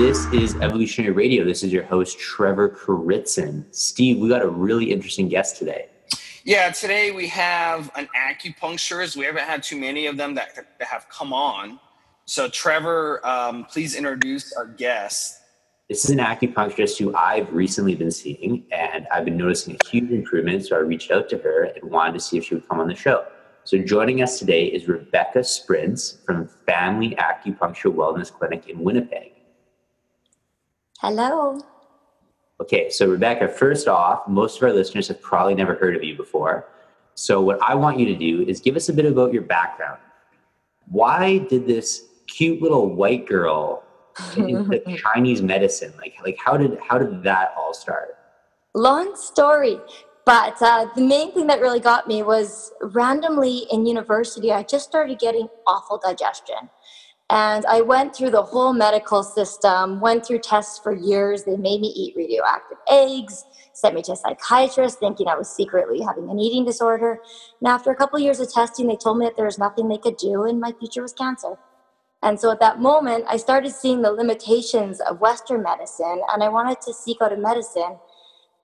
This is Evolutionary Radio. This is your host, Trevor Kuritzin. Steve, we got a really interesting guest today. Yeah, today we have an acupuncturist. We haven't had too many of them that, that have come on. So, Trevor, um, please introduce our guest. This is an acupuncturist who I've recently been seeing, and I've been noticing a huge improvement. So, I reached out to her and wanted to see if she would come on the show. So, joining us today is Rebecca Sprintz from Family Acupuncture Wellness Clinic in Winnipeg. Hello. Okay, so Rebecca, first off, most of our listeners have probably never heard of you before. So, what I want you to do is give us a bit about your background. Why did this cute little white girl get into Chinese medicine? Like, like how did how did that all start? Long story, but uh, the main thing that really got me was randomly in university, I just started getting awful digestion. And I went through the whole medical system, went through tests for years. They made me eat radioactive eggs, sent me to a psychiatrist thinking I was secretly having an eating disorder. And after a couple of years of testing, they told me that there was nothing they could do and my future was cancer. And so at that moment, I started seeing the limitations of Western medicine, and I wanted to seek out a medicine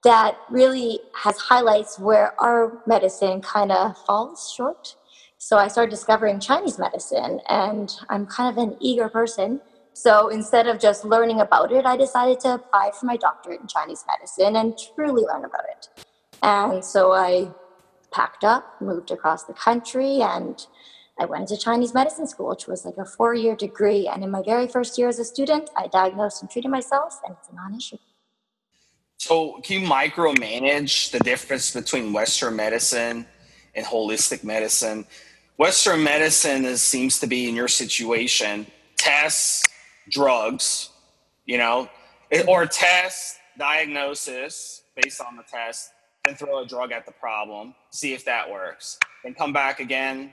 that really has highlights where our medicine kind of falls short. So I started discovering Chinese medicine, and I'm kind of an eager person. So instead of just learning about it, I decided to apply for my doctorate in Chinese medicine and truly learn about it. And so I packed up, moved across the country, and I went to Chinese medicine school, which was like a four year degree. And in my very first year as a student, I diagnosed and treated myself, and it's a non issue. So, can you micromanage the difference between Western medicine and holistic medicine? Western medicine is, seems to be in your situation tests, drugs, you know, or test, diagnosis based on the test, then throw a drug at the problem, see if that works. Then come back again,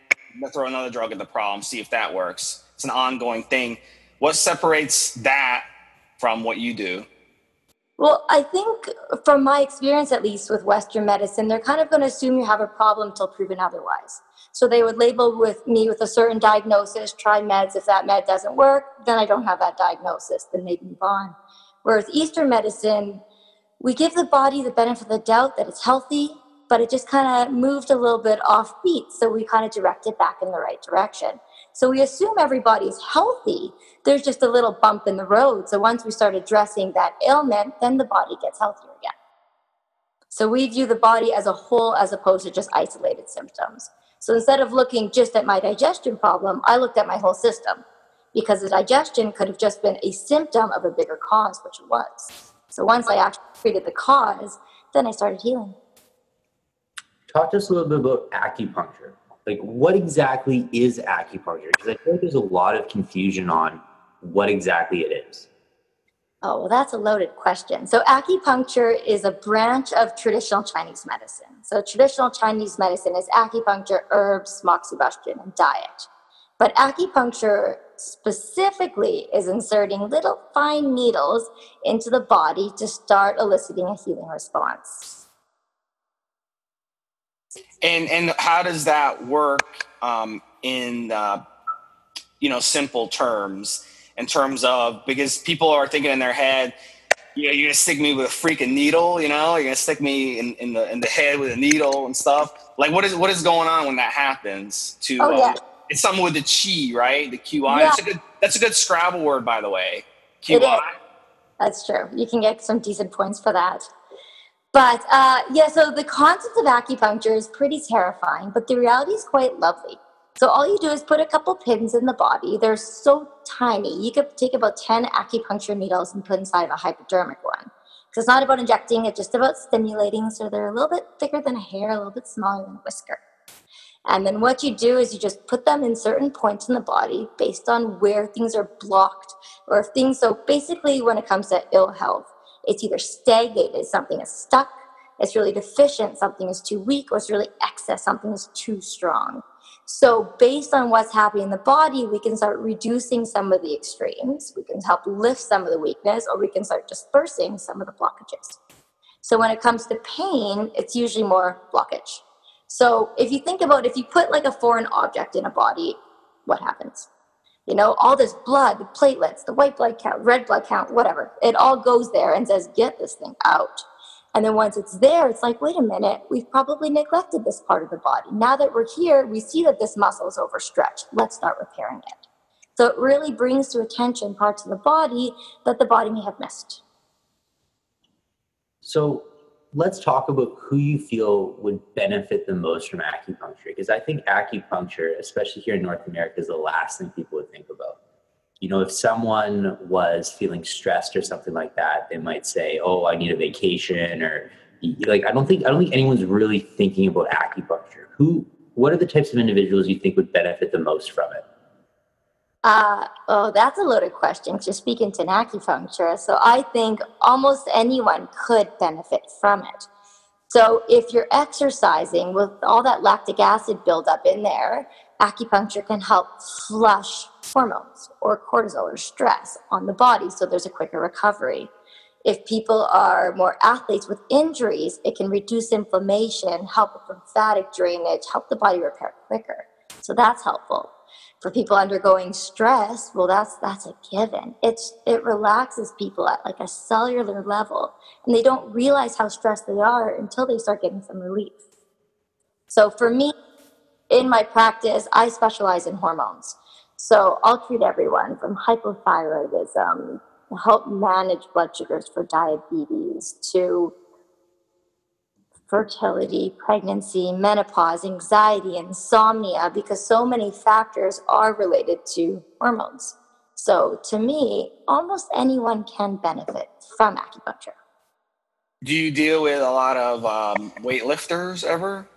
throw another drug at the problem, see if that works. It's an ongoing thing. What separates that from what you do? Well, I think from my experience, at least with Western medicine, they're kind of going to assume you have a problem till proven otherwise. So they would label with me with a certain diagnosis, try meds. If that med doesn't work, then I don't have that diagnosis. Then they move on. Whereas Eastern medicine, we give the body the benefit of the doubt that it's healthy, but it just kind of moved a little bit off beat. So we kind of direct it back in the right direction. So we assume everybody's healthy. There's just a little bump in the road. So once we start addressing that ailment, then the body gets healthier again. So we view the body as a whole as opposed to just isolated symptoms. So instead of looking just at my digestion problem, I looked at my whole system because the digestion could have just been a symptom of a bigger cause, which it was. So once I actually treated the cause, then I started healing. Talk to us a little bit about acupuncture like what exactly is acupuncture because i like there's a lot of confusion on what exactly it is oh well that's a loaded question. So acupuncture is a branch of traditional chinese medicine. So traditional chinese medicine is acupuncture herbs moxibustion and diet. But acupuncture specifically is inserting little fine needles into the body to start eliciting a healing response. And and how does that work um, in uh, you know simple terms? In terms of because people are thinking in their head, you know, you're gonna stick me with a freaking needle, you know, you're gonna stick me in, in the in the head with a needle and stuff. Like what is what is going on when that happens to oh, yeah. Um, it's something with the chi, right? The QI. Yeah. That's a good that's a good Scrabble word by the way. QI. That's true. You can get some decent points for that. But uh, yeah, so the concept of acupuncture is pretty terrifying, but the reality is quite lovely. So all you do is put a couple pins in the body. They're so tiny. You could take about 10 acupuncture needles and put inside of a hypodermic one. So it's not about injecting, it's just about stimulating. So they're a little bit thicker than a hair, a little bit smaller than a whisker. And then what you do is you just put them in certain points in the body based on where things are blocked or if things. So basically, when it comes to ill health, it's either stagnated, something is stuck, it's really deficient, something is too weak, or it's really excess, something is too strong. So, based on what's happening in the body, we can start reducing some of the extremes. We can help lift some of the weakness, or we can start dispersing some of the blockages. So, when it comes to pain, it's usually more blockage. So, if you think about if you put like a foreign object in a body, what happens? You know, all this blood, the platelets, the white blood count, red blood count, whatever, it all goes there and says, get this thing out. And then once it's there, it's like, wait a minute, we've probably neglected this part of the body. Now that we're here, we see that this muscle is overstretched. Let's start repairing it. So it really brings to attention parts of the body that the body may have missed. So let's talk about who you feel would benefit the most from acupuncture. Because I think acupuncture, especially here in North America, is the last thing people would think about you know, if someone was feeling stressed or something like that, they might say, "Oh, I need a vacation," or like I don't think I don't think anyone's really thinking about acupuncture. Who, what are the types of individuals you think would benefit the most from it? Uh, oh, that's a loaded question. Just speaking to an acupuncturist, so I think almost anyone could benefit from it. So if you're exercising with all that lactic acid buildup in there, acupuncture can help flush hormones or cortisol or stress on the body so there's a quicker recovery. If people are more athletes with injuries, it can reduce inflammation, help with lymphatic drainage, help the body repair quicker. So that's helpful. For people undergoing stress, well that's that's a given. It's it relaxes people at like a cellular level and they don't realize how stressed they are until they start getting some relief. So for me, in my practice, I specialize in hormones. So I'll treat everyone from hypothyroidism, help manage blood sugars for diabetes, to fertility, pregnancy, menopause, anxiety, insomnia, because so many factors are related to hormones. So to me, almost anyone can benefit from acupuncture. Do you deal with a lot of um, weightlifters ever?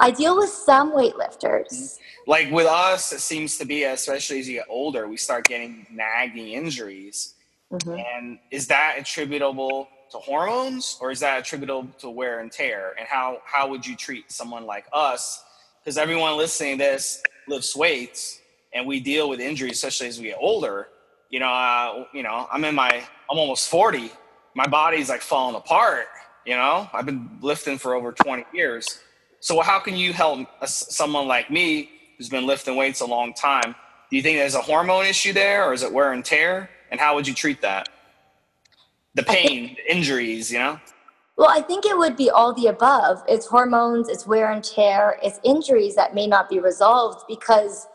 I deal with some weightlifters. Like with us, it seems to be, especially as you get older, we start getting nagging injuries. Mm-hmm. And is that attributable to hormones or is that attributable to wear and tear? And how, how would you treat someone like us? Because everyone listening to this lifts weights and we deal with injuries, especially as we get older. You know, uh, you know, I'm in my, I'm almost 40. My body's like falling apart. You know, I've been lifting for over 20 years so how can you help a, someone like me who's been lifting weights a long time? Do you think there's a hormone issue there, or is it wear and tear? And how would you treat that? The pain, the injuries, you know. Well, I think it would be all the above. It's hormones, it's wear and tear, it's injuries that may not be resolved because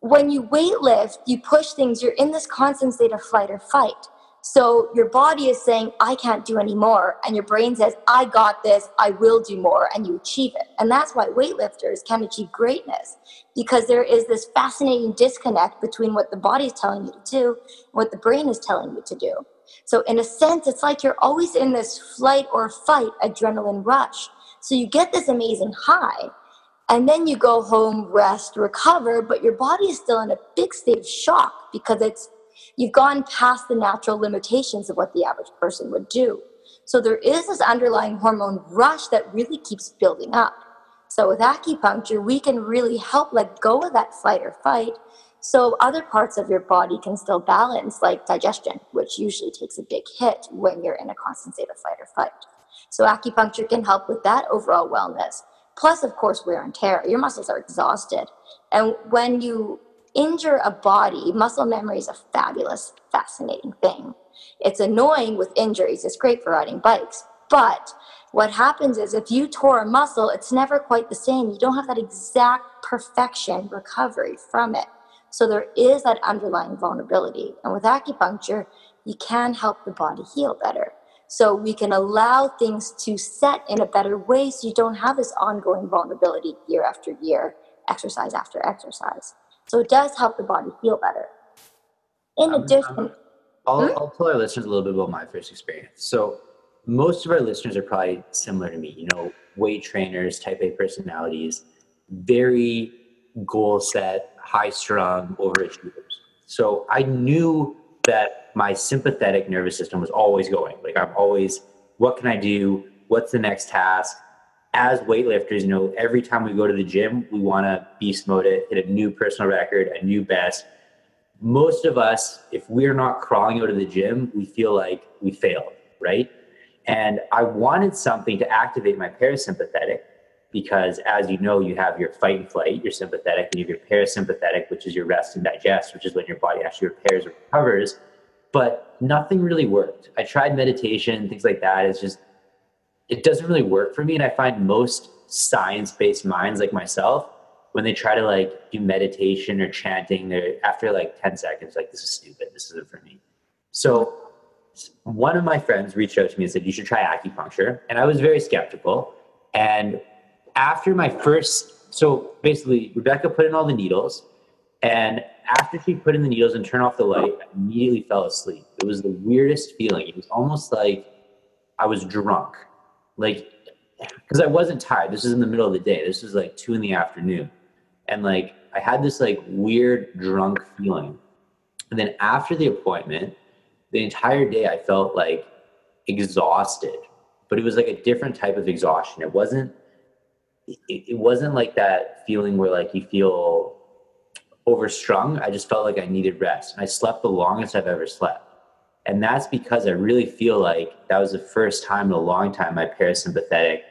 when you weight lift, you push things, you're in this constant state of flight or fight. So your body is saying, I can't do anymore. And your brain says, I got this, I will do more. And you achieve it. And that's why weightlifters can achieve greatness because there is this fascinating disconnect between what the body is telling you to do and what the brain is telling you to do. So, in a sense, it's like you're always in this flight or fight adrenaline rush. So, you get this amazing high. And then you go home, rest, recover, but your body is still in a big state of shock because it's You've gone past the natural limitations of what the average person would do. So there is this underlying hormone rush that really keeps building up. So with acupuncture, we can really help let go of that fight or fight so other parts of your body can still balance, like digestion, which usually takes a big hit when you're in a constant state of fight or fight. So acupuncture can help with that overall wellness. Plus, of course, wear and tear. Your muscles are exhausted. And when you injure a body, muscle memory is a fabulous, fascinating thing. It's annoying with injuries, it's great for riding bikes. But what happens is if you tore a muscle, it's never quite the same. You don't have that exact perfection recovery from it. So there is that underlying vulnerability. And with acupuncture, you can help the body heal better. So we can allow things to set in a better way so you don't have this ongoing vulnerability year after year, exercise after exercise. So it does help the body feel better. In um, addition, I'll, hmm? I'll tell our listeners a little bit about my first experience. So most of our listeners are probably similar to me, you know, weight trainers, type A personalities, very goal set, high strung overachievers. So I knew that my sympathetic nervous system was always going. Like I'm always, what can I do? What's the next task? As weightlifters, you know, every time we go to the gym, we want to beast mode it, hit a new personal record, a new best. Most of us, if we're not crawling out of the gym, we feel like we failed, right? And I wanted something to activate my parasympathetic because, as you know, you have your fight and flight, your sympathetic, and you have your parasympathetic, which is your rest and digest, which is when your body actually repairs or recovers. But nothing really worked. I tried meditation, things like that. It's just, it doesn't really work for me. And I find most science based minds like myself, when they try to like do meditation or chanting, they're after like 10 seconds, like, this is stupid. This isn't for me. So one of my friends reached out to me and said, You should try acupuncture. And I was very skeptical. And after my first, so basically, Rebecca put in all the needles. And after she put in the needles and turned off the light, I immediately fell asleep. It was the weirdest feeling. It was almost like I was drunk. Like, because I wasn't tired. This was in the middle of the day. This was like two in the afternoon. And like, I had this like weird drunk feeling. And then after the appointment, the entire day I felt like exhausted, but it was like a different type of exhaustion. It wasn't it, it wasn't like that feeling where like you feel overstrung. I just felt like I needed rest. And I slept the longest I've ever slept. And that's because I really feel like that was the first time in a long time my parasympathetic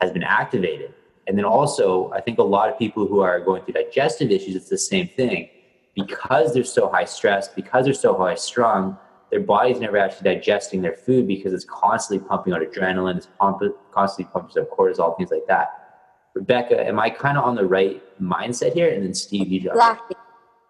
has been activated. And then also, I think a lot of people who are going through digestive issues, it's the same thing. Because they're so high stress, because they're so high strung, their body's never actually digesting their food because it's constantly pumping out adrenaline, it's pump, constantly pumping out cortisol, things like that. Rebecca, am I kind of on the right mindset here? And then Steve, you jump.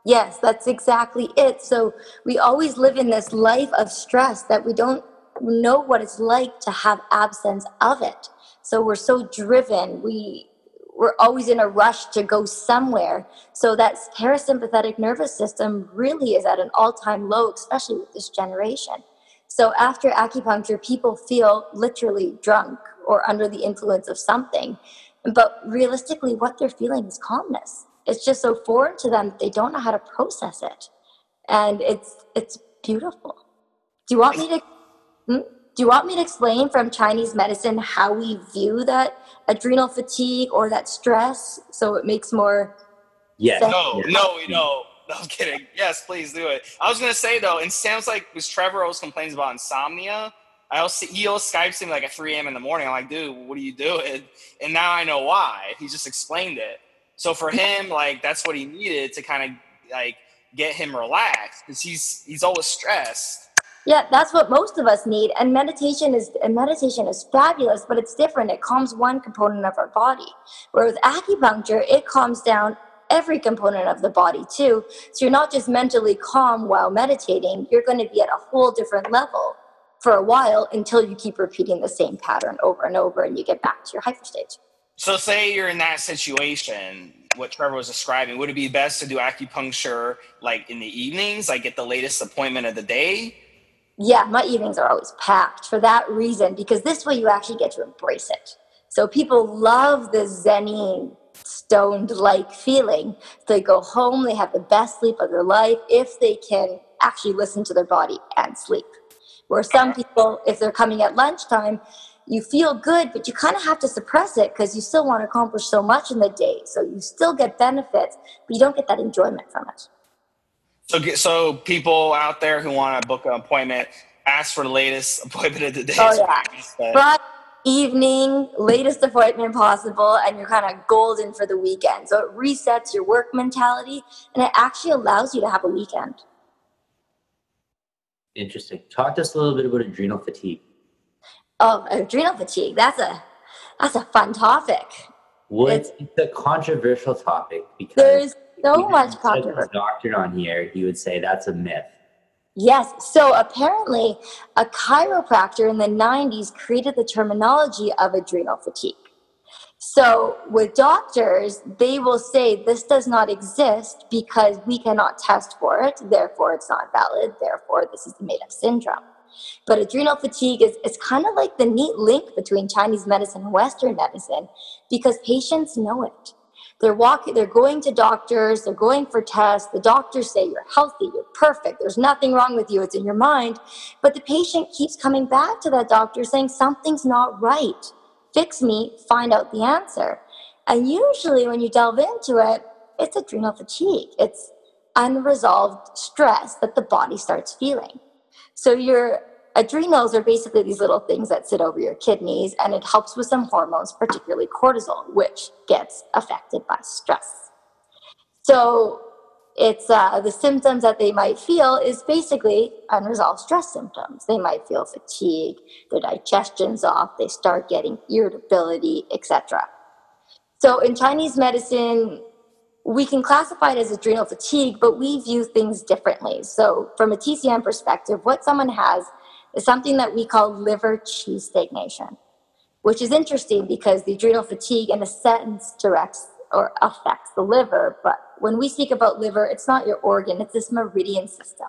Yes, that's exactly it. So we always live in this life of stress that we don't know what it's like to have absence of it. So we're so driven. We we're always in a rush to go somewhere. So that parasympathetic nervous system really is at an all-time low, especially with this generation. So after acupuncture, people feel literally drunk or under the influence of something. But realistically, what they're feeling is calmness. It's just so foreign to them they don't know how to process it. And it's it's beautiful. Do you want me to hmm? do you want me to explain from Chinese medicine how we view that adrenal fatigue or that stress so it makes more yes. No, no, no. No, I'm kidding. Yes, please do it. I was gonna say though, and sounds like because Trevor always complains about insomnia. I also he always Skypes me like at 3 a.m. in the morning. I'm like, dude, what are you doing? And now I know why. He just explained it. So for him, like that's what he needed to kind of like get him relaxed because he's he's always stressed yeah, that's what most of us need. And meditation is and meditation is fabulous, but it's different. It calms one component of our body. Whereas acupuncture, it calms down every component of the body too. So you're not just mentally calm while meditating, you're going to be at a whole different level for a while until you keep repeating the same pattern over and over and you get back to your hyper stage. So say you're in that situation, what Trevor was describing, would it be best to do acupuncture like in the evenings, like get the latest appointment of the day? yeah, my evenings are always packed for that reason because this way you actually get to embrace it. So people love the zenny stoned like feeling. They go home, they have the best sleep of their life if they can actually listen to their body and sleep. Where some people, if they're coming at lunchtime, you feel good, but you kind of have to suppress it because you still want to accomplish so much in the day. So you still get benefits, but you don't get that enjoyment from it. So, so people out there who want to book an appointment, ask for the latest appointment of the day. Oh yeah, Friday evening, latest appointment possible, and you're kind of golden for the weekend. So it resets your work mentality, and it actually allows you to have a weekend. Interesting. Talk to us a little bit about adrenal fatigue. Oh, adrenal fatigue. That's a that's a fun topic. Well, it's, it's a controversial topic because there's so much controversy. Doctor on here, he would say that's a myth. Yes. So apparently, a chiropractor in the 90s created the terminology of adrenal fatigue. So, with doctors, they will say this does not exist because we cannot test for it, therefore, it's not valid, therefore, this is the made up syndrome. But adrenal fatigue is, is kind of like the neat link between Chinese medicine and Western medicine because patients know it. They're walking, they're going to doctors, they're going for tests. The doctors say you're healthy, you're perfect, there's nothing wrong with you, it's in your mind. But the patient keeps coming back to that doctor saying something's not right. fix me, find out the answer. And usually, when you delve into it, it's adrenal fatigue. It's unresolved stress that the body starts feeling. So, your adrenals are basically these little things that sit over your kidneys, and it helps with some hormones, particularly cortisol, which gets affected by stress. So, it's uh, the symptoms that they might feel is basically unresolved stress symptoms. They might feel fatigue, their digestion's off, they start getting irritability, etc. So in Chinese medicine, we can classify it as adrenal fatigue, but we view things differently. So from a TCM perspective, what someone has is something that we call liver qi stagnation, which is interesting because the adrenal fatigue in a sense directs or affects the liver, but when we speak about liver, it's not your organ, it's this meridian system.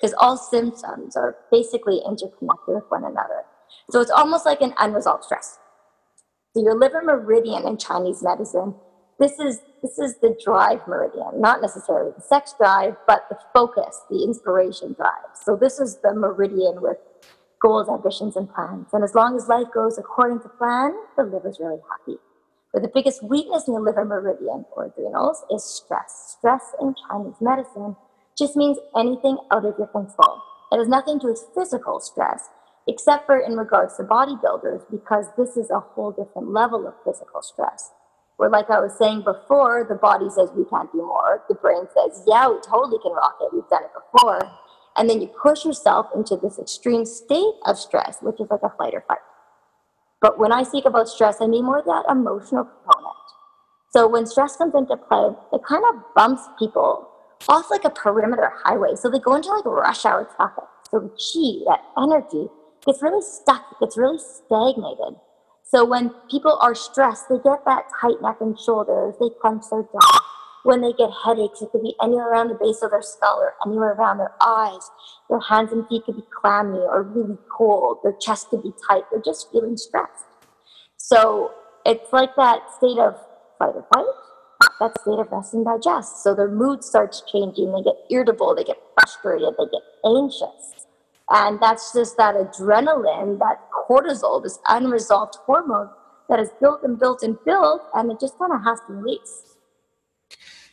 Because all symptoms are basically interconnected with one another. So it's almost like an unresolved stress. So your liver meridian in Chinese medicine, this is this is the drive meridian, not necessarily the sex drive, but the focus, the inspiration drive. So this is the meridian with goals, ambitions, and plans. And as long as life goes according to plan, the liver's really happy. But the biggest weakness in the liver meridian or adrenals is stress. Stress in Chinese medicine just means anything out of your control. It has nothing to do with physical stress, except for in regards to bodybuilders, because this is a whole different level of physical stress. Where, like I was saying before, the body says we can't do more. The brain says, yeah, we totally can rock it. We've done it before. And then you push yourself into this extreme state of stress, which is like a fight or fight. But when I speak about stress, I mean more that emotional component. So when stress comes into play, it kind of bumps people off like a perimeter highway. So they go into like rush hour traffic. So chi, that energy, gets really stuck, gets really stagnated. So when people are stressed, they get that tight neck and shoulders, they clench their jaw. When they get headaches, it could be anywhere around the base of their skull or anywhere around their eyes. Their hands and feet could be clammy or really cold. Their chest could be tight. They're just feeling stressed. So it's like that state of fight or flight, that state of rest and digest. So their mood starts changing. They get irritable. They get frustrated. They get anxious. And that's just that adrenaline, that cortisol, this unresolved hormone that is built and built and built, and it just kind of has to release.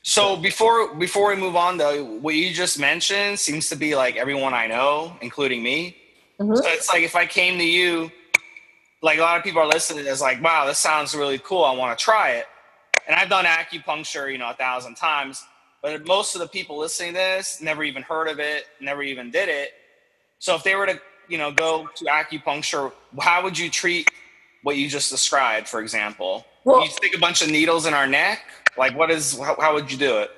So before before we move on though, what you just mentioned seems to be like everyone I know, including me. Mm-hmm. So it's like if I came to you, like a lot of people are listening, it's like, wow, this sounds really cool. I want to try it. And I've done acupuncture, you know, a thousand times, but most of the people listening to this never even heard of it, never even did it. So if they were to, you know, go to acupuncture, how would you treat what you just described, for example? Well, you stick a bunch of needles in our neck like, what is, how, how would you do it?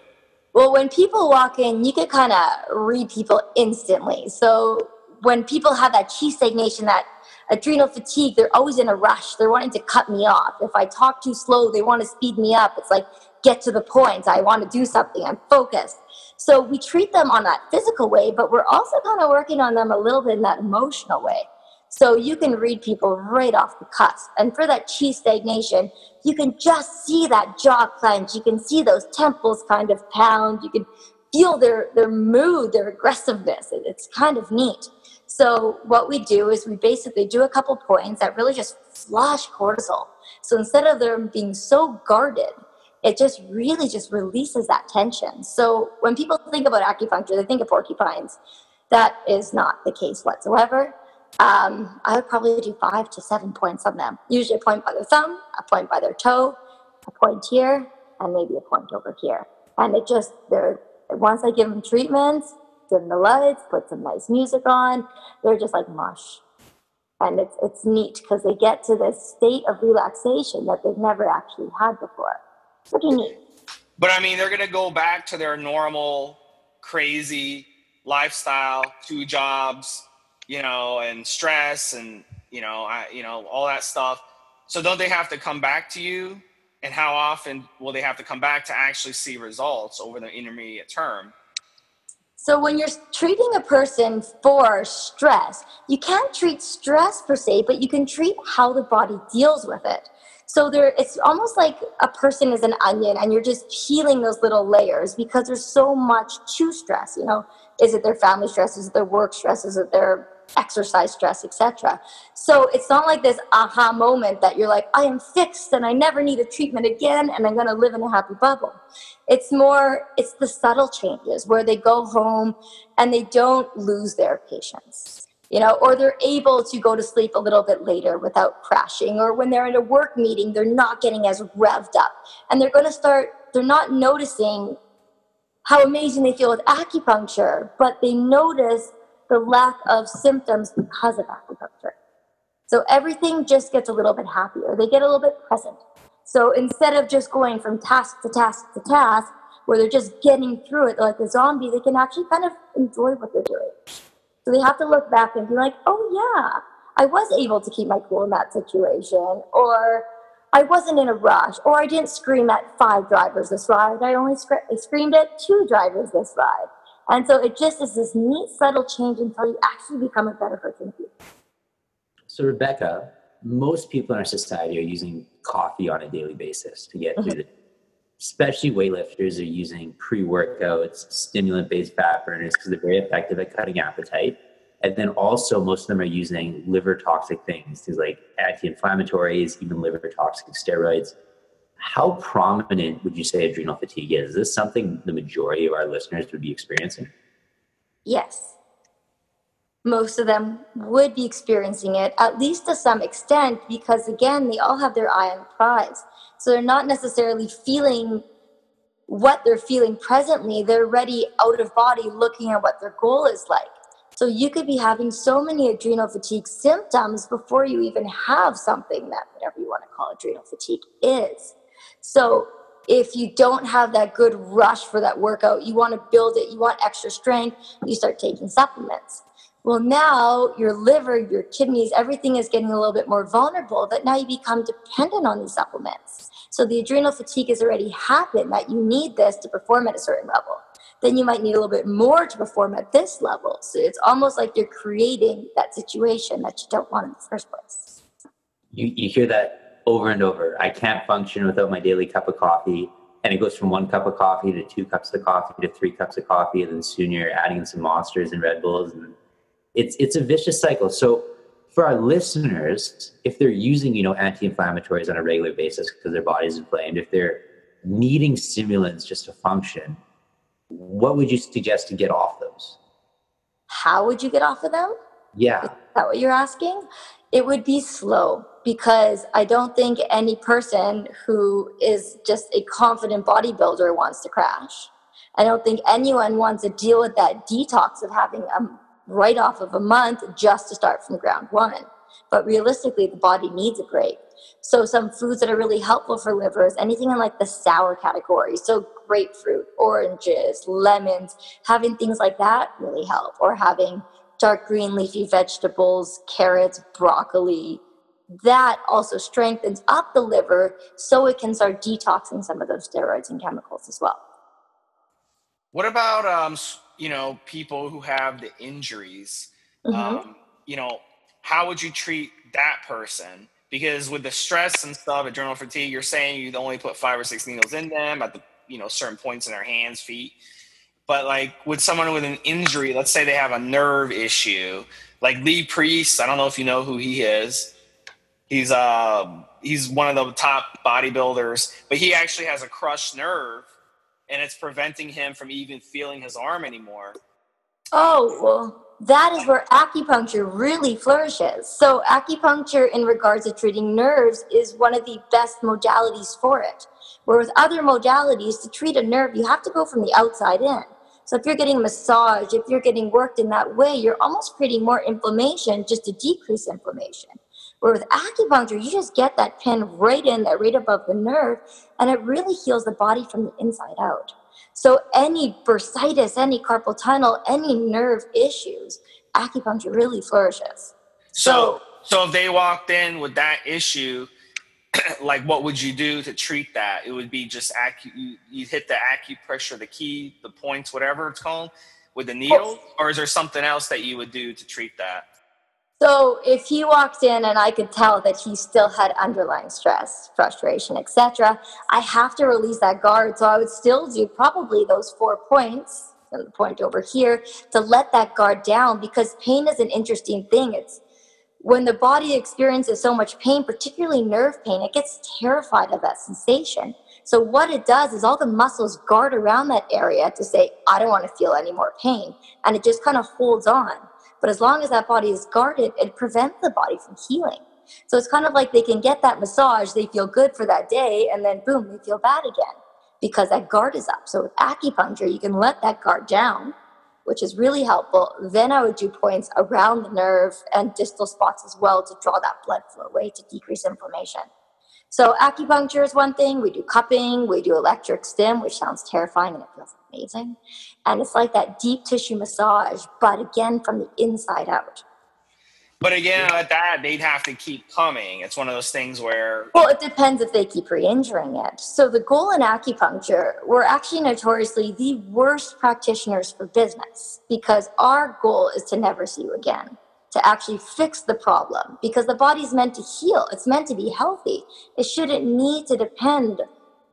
Well, when people walk in, you can kind of read people instantly. So when people have that chi stagnation, that adrenal fatigue, they're always in a rush. They're wanting to cut me off. If I talk too slow, they want to speed me up. It's like, get to the point. I want to do something. I'm focused. So we treat them on that physical way, but we're also kind of working on them a little bit in that emotional way. So you can read people right off the cusp. And for that chi stagnation, you can just see that jaw clench. You can see those temples kind of pound. You can feel their, their mood, their aggressiveness. It's kind of neat. So what we do is we basically do a couple points that really just flush cortisol. So instead of them being so guarded, it just really just releases that tension. So when people think about acupuncture, they think of porcupines. That is not the case whatsoever. Um, I would probably do five to seven points on them. Usually a point by their thumb, a point by their toe, a point here, and maybe a point over here. And it just, they're, once I give them treatments, dim the lights, put some nice music on, they're just like mush. And it's, it's neat because they get to this state of relaxation that they've never actually had before. Pretty neat. But I mean, they're going to go back to their normal, crazy lifestyle, two jobs, you know, and stress and you know, I, you know, all that stuff. So don't they have to come back to you? And how often will they have to come back to actually see results over the intermediate term? So when you're treating a person for stress, you can't treat stress per se, but you can treat how the body deals with it. So there, it's almost like a person is an onion, and you're just peeling those little layers because there's so much to stress. You know, is it their family stress? Is it their work stress? Is it their exercise stress, etc. So it's not like this aha moment that you're like, I am fixed and I never need a treatment again and I'm going to live in a happy bubble. It's more, it's the subtle changes where they go home and they don't lose their patience, you know, or they're able to go to sleep a little bit later without crashing, or when they're in a work meeting, they're not getting as revved up and they're going to start, they're not noticing how amazing they feel with acupuncture, but they notice the lack of symptoms because of acupuncture. So everything just gets a little bit happier. They get a little bit present. So instead of just going from task to task to task, where they're just getting through it like a zombie, they can actually kind of enjoy what they're doing. So they have to look back and be like, oh yeah, I was able to keep my cool in that situation, or I wasn't in a rush, or I didn't scream at five drivers this ride. I only sc- I screamed at two drivers this ride. And so it just is this neat, subtle change until you actually become a better person. So, Rebecca, most people in our society are using coffee on a daily basis to get through mm-hmm. the especially weightlifters are using pre-workouts stimulant-based fat burners because they're very effective at cutting appetite and then also most of them are using liver toxic things things like anti-inflammatories even liver toxic steroids how prominent would you say adrenal fatigue is? Is this something the majority of our listeners would be experiencing? Yes. Most of them would be experiencing it, at least to some extent, because again, they all have their eye on the prize. So they're not necessarily feeling what they're feeling presently. They're ready out of body looking at what their goal is like. So you could be having so many adrenal fatigue symptoms before you even have something that whatever you want to call adrenal fatigue is. So if you don't have that good rush for that workout, you want to build it, you want extra strength, you start taking supplements. Well, now your liver, your kidneys, everything is getting a little bit more vulnerable that now you become dependent on these supplements. So the adrenal fatigue has already happened that you need this to perform at a certain level. Then you might need a little bit more to perform at this level. So it's almost like you're creating that situation that you don't want in the first place. You, you hear that over and over. I can't function without my daily cup of coffee. And it goes from one cup of coffee to two cups of coffee to three cups of coffee, and then soon you're adding some monsters and Red Bulls, and it's it's a vicious cycle. So for our listeners, if they're using you know anti-inflammatories on a regular basis because their body's inflamed, if they're needing stimulants just to function, what would you suggest to get off those? How would you get off of them? Yeah. Is that what you're asking? It would be slow because I don't think any person who is just a confident bodybuilder wants to crash. I don't think anyone wants to deal with that detox of having a write off of a month just to start from ground one. But realistically, the body needs a break. So some foods that are really helpful for livers, anything in like the sour category. So grapefruit, oranges, lemons, having things like that really help. Or having dark green leafy vegetables, carrots, broccoli, that also strengthens up the liver so it can start detoxing some of those steroids and chemicals as well. What about um, you know people who have the injuries? Mm-hmm. Um, you know, how would you treat that person? Because with the stress and stuff, adrenal fatigue, you're saying you'd only put five or six needles in them at the you know certain points in their hands, feet. But like with someone with an injury, let's say they have a nerve issue, like Lee Priest, I don't know if you know who he is He's uh he's one of the top bodybuilders, but he actually has a crushed nerve, and it's preventing him from even feeling his arm anymore. Oh well, that is where acupuncture really flourishes. So acupuncture, in regards to treating nerves, is one of the best modalities for it. Where with other modalities, to treat a nerve, you have to go from the outside in. So if you're getting massage, if you're getting worked in that way, you're almost creating more inflammation just to decrease inflammation. Where with acupuncture, you just get that pin right in there, right above the nerve, and it really heals the body from the inside out. So any bursitis, any carpal tunnel, any nerve issues, acupuncture really flourishes. So, so if they walked in with that issue, like what would you do to treat that? It would be just acu you, you hit the acupressure, the key, the points, whatever it's called, with the oh. needle, or is there something else that you would do to treat that? So if he walked in and I could tell that he still had underlying stress, frustration, etc., I have to release that guard. So I would still do probably those four points then the point over here to let that guard down because pain is an interesting thing. It's when the body experiences so much pain, particularly nerve pain, it gets terrified of that sensation. So what it does is all the muscles guard around that area to say, I don't want to feel any more pain. And it just kind of holds on. But as long as that body is guarded, it prevents the body from healing. So it's kind of like they can get that massage, they feel good for that day, and then boom, they feel bad again because that guard is up. So with acupuncture, you can let that guard down, which is really helpful. Then I would do points around the nerve and distal spots as well to draw that blood flow away to decrease inflammation. So acupuncture is one thing. We do cupping, we do electric stim, which sounds terrifying and it feels amazing. And it's like that deep tissue massage, but again from the inside out. But again, at that, they'd have to keep coming. It's one of those things where. Well, it depends if they keep re injuring it. So, the goal in acupuncture, we're actually notoriously the worst practitioners for business because our goal is to never see you again to actually fix the problem because the body's meant to heal. It's meant to be healthy. It shouldn't need to depend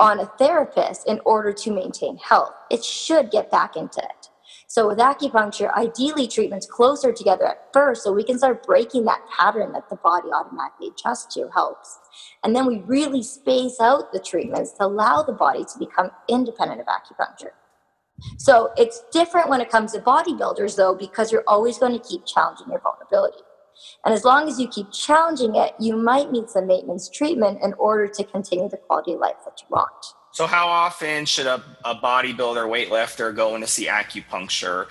on a therapist in order to maintain health. It should get back into it. So with acupuncture, ideally treatments closer together at first so we can start breaking that pattern that the body automatically adjusts to helps. And then we really space out the treatments to allow the body to become independent of acupuncture. So it's different when it comes to bodybuilders, though, because you're always going to keep challenging your vulnerability. And as long as you keep challenging it, you might need some maintenance treatment in order to continue the quality of life that you want. So, how often should a, a bodybuilder, weightlifter go in to see acupuncture?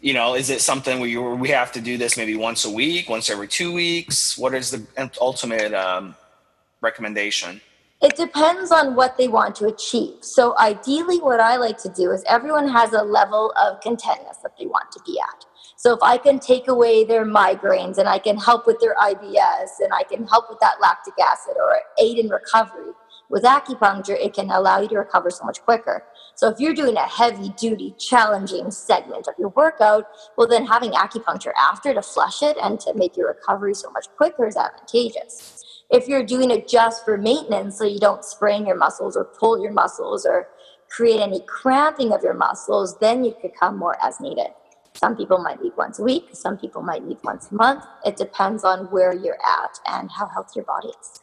You know, is it something we we have to do this maybe once a week, once every two weeks? What is the ultimate um, recommendation? It depends on what they want to achieve. So, ideally, what I like to do is everyone has a level of contentness that they want to be at. So, if I can take away their migraines and I can help with their IBS and I can help with that lactic acid or aid in recovery, with acupuncture, it can allow you to recover so much quicker. So, if you're doing a heavy duty, challenging segment of your workout, well, then having acupuncture after to flush it and to make your recovery so much quicker is advantageous. If you're doing it just for maintenance, so you don't sprain your muscles or pull your muscles or create any cramping of your muscles, then you could come more as needed. Some people might need once a week, some people might need once a month. It depends on where you're at and how healthy your body is.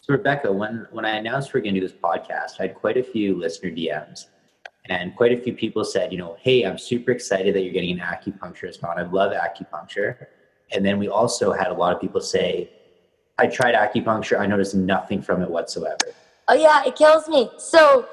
So Rebecca, when when I announced we are going to do this podcast, I had quite a few listener DMs, and quite a few people said, you know, hey, I'm super excited that you're getting an acupuncturist on. I love acupuncture. And then we also had a lot of people say, I tried acupuncture. I noticed nothing from it whatsoever. Oh yeah, it kills me. So,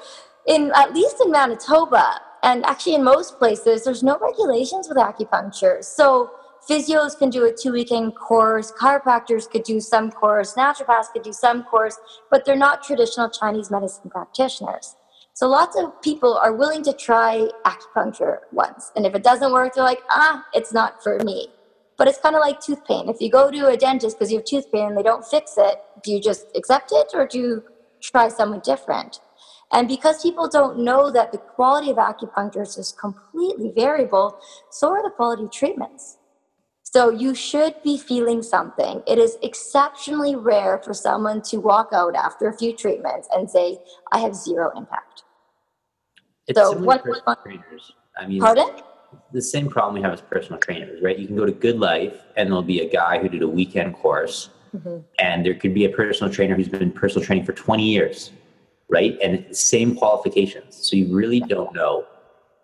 in at least in Manitoba, and actually in most places, there's no regulations with acupuncture. So physios can do a two weekend course, chiropractors could do some course, naturopaths could do some course, but they're not traditional Chinese medicine practitioners. So lots of people are willing to try acupuncture once. And if it doesn't work, they're like, ah, it's not for me. But it's kind of like tooth pain. If you go to a dentist because you have tooth pain and they don't fix it, do you just accept it or do you try someone different? And because people don't know that the quality of acupuncturists is completely variable, so are the quality of treatments. So you should be feeling something. It is exceptionally rare for someone to walk out after a few treatments and say, I have zero impact. It's so what, trainers. I mean, pardon? the same problem we have as personal trainers, right? You can go to Good Life and there'll be a guy who did a weekend course, mm-hmm. and there could be a personal trainer who's been personal training for 20 years, right? And same qualifications. So you really don't know.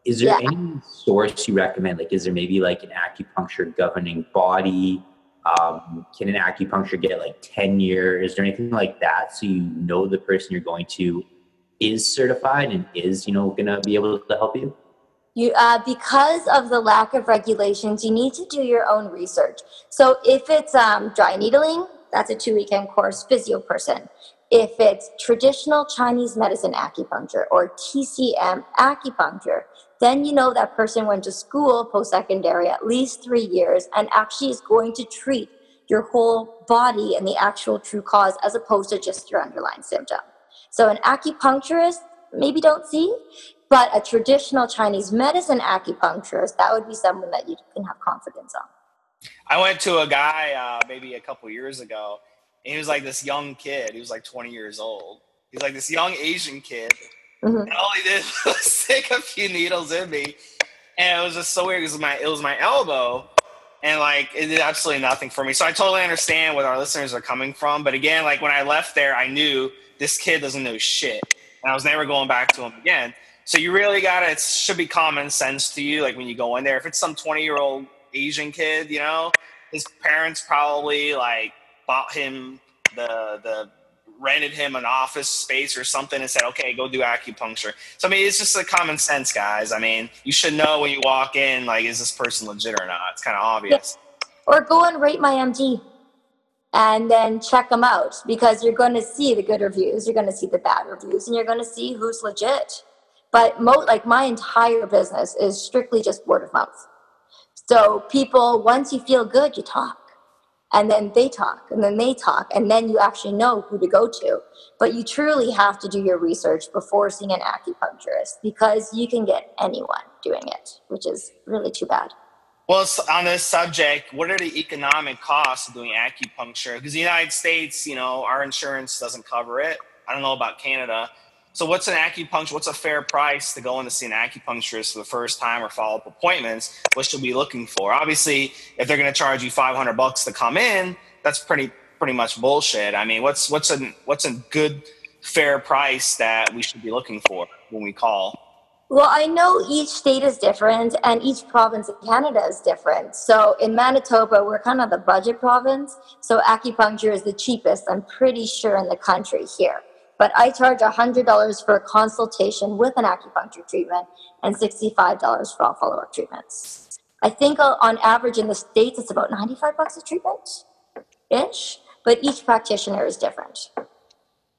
Is there yeah. any source you recommend? Like, is there maybe like an acupuncture governing body? Um, can an acupuncture get like 10 years? Is there anything like that so you know the person you're going to is certified and is, you know, going to be able to help you? You, uh, because of the lack of regulations, you need to do your own research. So if it's um, dry needling, that's a two weekend course, physio person. If it's traditional Chinese medicine acupuncture or TCM acupuncture, then you know that person went to school post secondary at least three years and actually is going to treat your whole body and the actual true cause as opposed to just your underlying symptom. So an acupuncturist maybe don't see but a traditional Chinese medicine acupuncturist, that would be someone that you can have confidence on. I went to a guy uh, maybe a couple years ago, and he was like this young kid. He was like 20 years old. He's like this young Asian kid, Mm-hmm. And all he did was stick a few needles in me, and it was just so weird because my it was my elbow, and like it did absolutely nothing for me. So I totally understand what our listeners are coming from, but again, like when I left there, I knew this kid doesn't know shit, and I was never going back to him again. So you really gotta it should be common sense to you, like when you go in there. If it's some twenty year old Asian kid, you know, his parents probably like bought him the the rented him an office space or something and said, okay, go do acupuncture. So, I mean, it's just like common sense, guys. I mean, you should know when you walk in, like, is this person legit or not? It's kind of obvious. Yeah. Or go and rate my MD and then check them out because you're going to see the good reviews, you're going to see the bad reviews, and you're going to see who's legit. But mo- like my entire business is strictly just word of mouth. So people, once you feel good, you talk and then they talk and then they talk and then you actually know who to go to. But you truly have to do your research before seeing an acupuncturist because you can get anyone doing it which is really too bad. Well on this subject what are the economic costs of doing acupuncture? Because the united states you know our insurance doesn't cover it. I don't know about canada so, what's an acupuncture? What's a fair price to go in to see an acupuncturist for the first time or follow up appointments? What should we be looking for? Obviously, if they're going to charge you 500 bucks to come in, that's pretty pretty much bullshit. I mean, what's what's a what's a good fair price that we should be looking for when we call? Well, I know each state is different and each province in Canada is different. So in Manitoba, we're kind of the budget province. So acupuncture is the cheapest, I'm pretty sure, in the country here. But I charge $100 for a consultation with an acupuncture treatment and $65 for all follow up treatments. I think uh, on average in the States, it's about 95 bucks a treatment ish, but each practitioner is different.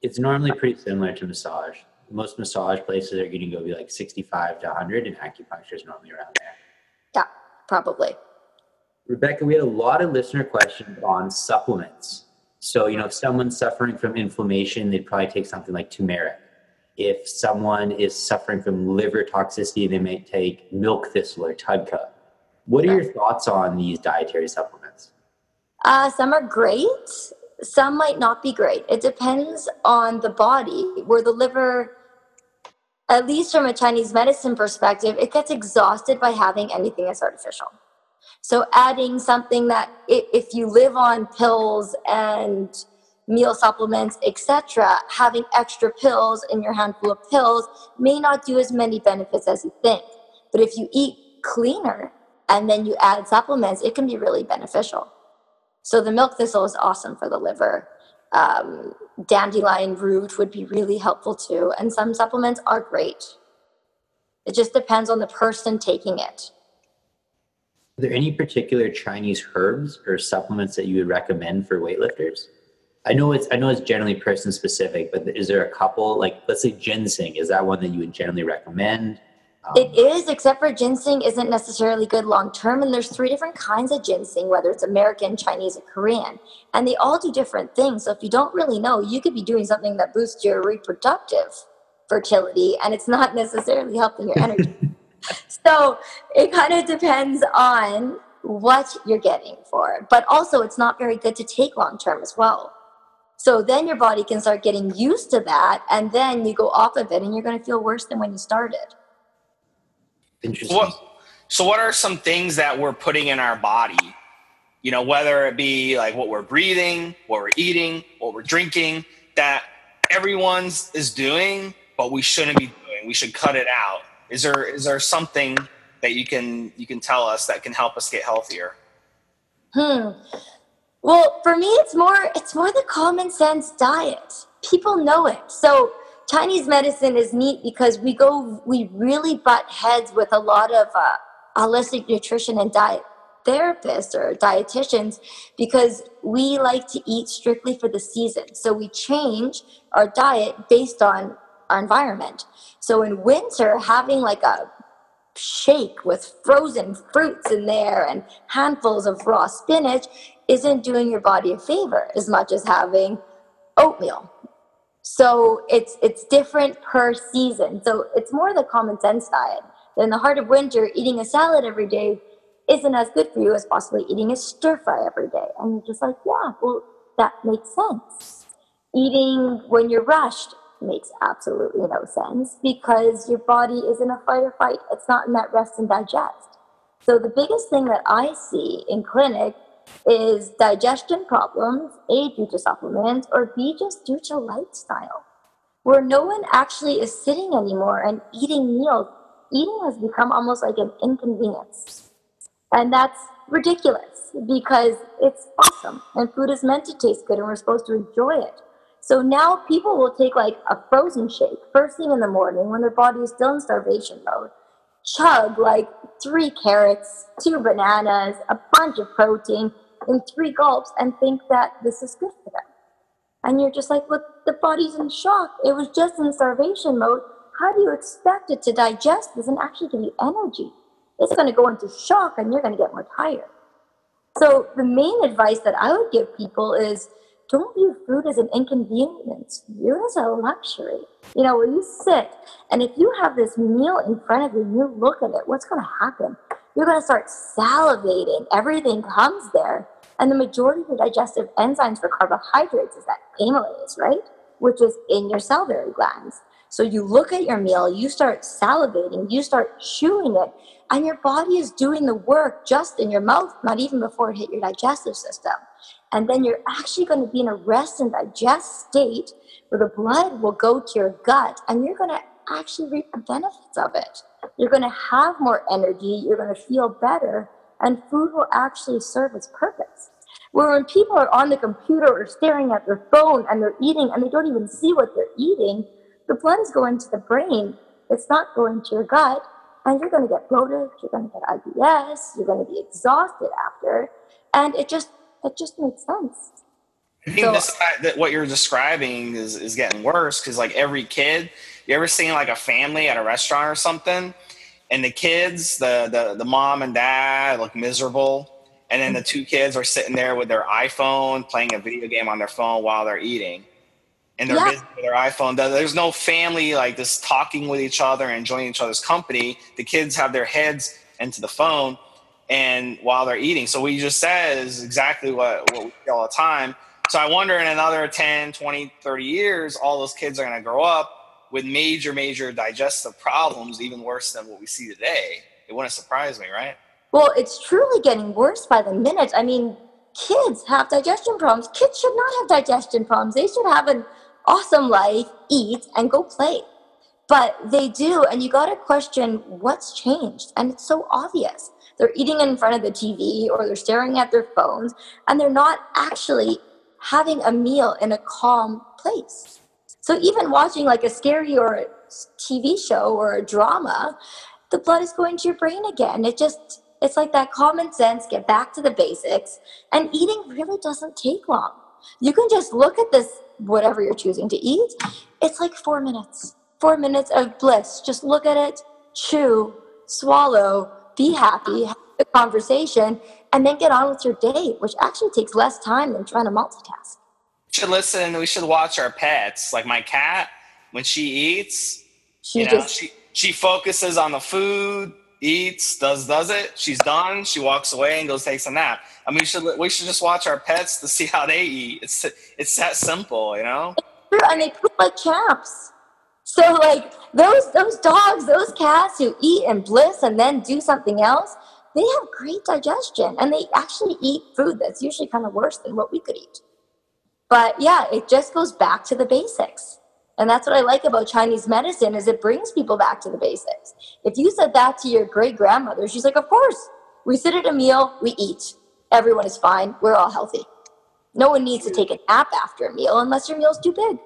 It's normally pretty similar to massage. Most massage places are going to go be like 65 to 100, and acupuncture is normally around there. Yeah, probably. Rebecca, we had a lot of listener questions on supplements. So, you know, if someone's suffering from inflammation, they'd probably take something like turmeric. If someone is suffering from liver toxicity, they may take milk thistle or TUDCA. What are your thoughts on these dietary supplements? Uh, some are great. Some might not be great. It depends on the body. Where the liver, at least from a Chinese medicine perspective, it gets exhausted by having anything that's artificial. So adding something that if you live on pills and meal supplements, etc., having extra pills in your handful of pills may not do as many benefits as you think. But if you eat cleaner and then you add supplements, it can be really beneficial. So the milk thistle is awesome for the liver. Um, dandelion root would be really helpful too. And some supplements are great. It just depends on the person taking it. Are there any particular Chinese herbs or supplements that you would recommend for weightlifters? I know it's I know it's generally person specific, but is there a couple like let's say ginseng? Is that one that you would generally recommend? Um, it is, except for ginseng isn't necessarily good long term. And there's three different kinds of ginseng, whether it's American, Chinese, or Korean, and they all do different things. So if you don't really know, you could be doing something that boosts your reproductive fertility, and it's not necessarily helping your energy. So it kind of depends on what you're getting for it. But also, it's not very good to take long term as well. So then your body can start getting used to that, and then you go off of it, and you're going to feel worse than when you started. Interesting. What, so, what are some things that we're putting in our body? You know, whether it be like what we're breathing, what we're eating, what we're drinking, that everyone's is doing, but we shouldn't be doing. We should cut it out is there is there something that you can you can tell us that can help us get healthier? Hmm. Well, for me, it's more it's more the common sense diet. People know it. So Chinese medicine is neat because we go we really butt heads with a lot of uh, holistic nutrition and diet therapists or dietitians because we like to eat strictly for the season. So we change our diet based on environment. So in winter, having like a shake with frozen fruits in there and handfuls of raw spinach isn't doing your body a favor as much as having oatmeal. So it's it's different per season. So it's more the common sense diet. In the heart of winter, eating a salad every day isn't as good for you as possibly eating a stir fry every day. And you're just like, yeah, well, that makes sense. Eating when you're rushed makes absolutely no sense because your body is in a fight or fight. It's not in that rest and digest. So the biggest thing that I see in clinic is digestion problems, A, due to supplements, or B, just due to lifestyle, where no one actually is sitting anymore and eating meals. Eating has become almost like an inconvenience. And that's ridiculous because it's awesome and food is meant to taste good and we're supposed to enjoy it. So now people will take like a frozen shake first thing in the morning when their body is still in starvation mode, chug like three carrots, two bananas, a bunch of protein in three gulps, and think that this is good for them. And you're just like, well, the body's in shock. It was just in starvation mode. How do you expect it to digest this and actually give you energy? It's going to go into shock and you're going to get more tired. So, the main advice that I would give people is don't view food as an inconvenience, view it as a luxury. You know, when you sit and if you have this meal in front of you and you look at it, what's going to happen? You're going to start salivating. Everything comes there. And the majority of your digestive enzymes for carbohydrates is that amylase, right? Which is in your salivary glands. So you look at your meal, you start salivating, you start chewing it, and your body is doing the work just in your mouth, not even before it hit your digestive system. And then you're actually going to be in a rest and digest state where the blood will go to your gut and you're going to actually reap the benefits of it. You're going to have more energy, you're going to feel better, and food will actually serve its purpose. Where when people are on the computer or staring at their phone and they're eating and they don't even see what they're eating, the blood is going to the brain. It's not going to your gut, and you're going to get bloated, you're going to get IBS, you're going to be exhausted after, and it just that just makes sense. I think so, this, that what you're describing is, is getting worse because like every kid, you ever seen like a family at a restaurant or something, and the kids, the the the mom and dad look miserable, and then the two kids are sitting there with their iPhone playing a video game on their phone while they're eating, and they're yeah. busy with their iPhone. There's no family like this talking with each other and enjoying each other's company. The kids have their heads into the phone and while they're eating. So what you just said is exactly what, what we see all the time. So I wonder in another 10, 20, 30 years, all those kids are going to grow up with major, major digestive problems, even worse than what we see today. It wouldn't surprise me, right? Well, it's truly getting worse by the minute. I mean, kids have digestion problems. Kids should not have digestion problems. They should have an awesome life, eat, and go play. But they do, and you got to question what's changed. And it's so obvious they're eating in front of the TV or they're staring at their phones and they're not actually having a meal in a calm place. So even watching like a scary or a TV show or a drama, the blood is going to your brain again. It just it's like that common sense, get back to the basics. And eating really doesn't take long. You can just look at this whatever you're choosing to eat. It's like 4 minutes. 4 minutes of bliss. Just look at it, chew, swallow, be happy, have a conversation, and then get on with your day, which actually takes less time than trying to multitask. We should listen. We should watch our pets. Like my cat, when she eats, she you know, just she she focuses on the food, eats, does does it. She's done. She walks away and goes takes a nap. I mean, we should we should just watch our pets to see how they eat. It's it's that simple, you know. And they poop like champs. So like those those dogs, those cats who eat and bliss and then do something else, they have great digestion and they actually eat food that's usually kind of worse than what we could eat. But yeah, it just goes back to the basics. And that's what I like about Chinese medicine is it brings people back to the basics. If you said that to your great grandmother, she's like, "Of course. We sit at a meal, we eat. Everyone is fine. We're all healthy. No one needs to take a nap after a meal unless your meal's too big."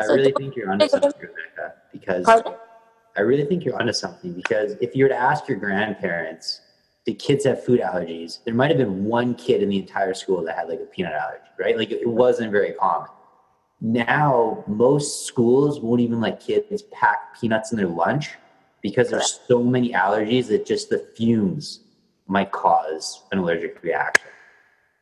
I so really think you're onto something, Rebecca, because Pardon? I really think you're onto something because if you were to ask your grandparents, the kids have food allergies, there might have been one kid in the entire school that had like a peanut allergy, right? Like it wasn't very common. Now, most schools won't even let kids pack peanuts in their lunch because there's so many allergies that just the fumes might cause an allergic reaction.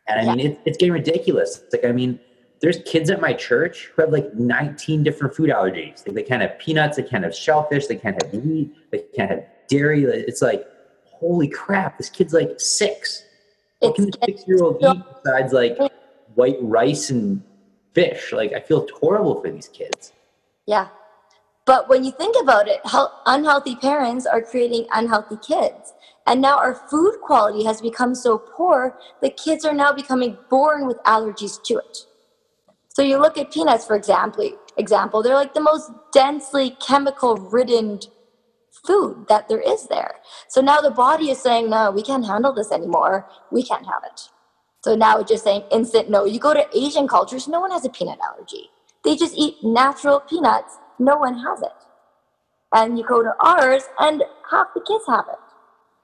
And I mean, it's, it's getting ridiculous. It's like, I mean, there's kids at my church who have like 19 different food allergies. Like they can't have peanuts, they can't have shellfish, they can't have meat, they can't have dairy. It's like, holy crap, this kid's like six. What can a six year old eat besides like white rice and fish? Like I feel horrible for these kids. Yeah. But when you think about it, unhealthy parents are creating unhealthy kids. And now our food quality has become so poor that kids are now becoming born with allergies to it. So you look at peanuts, for example, example, they're like the most densely chemical ridden food that there is there. So now the body is saying, no, we can't handle this anymore. We can't have it. So now it's just saying instant no. You go to Asian cultures, no one has a peanut allergy. They just eat natural peanuts. No one has it. And you go to ours, and half the kids have it.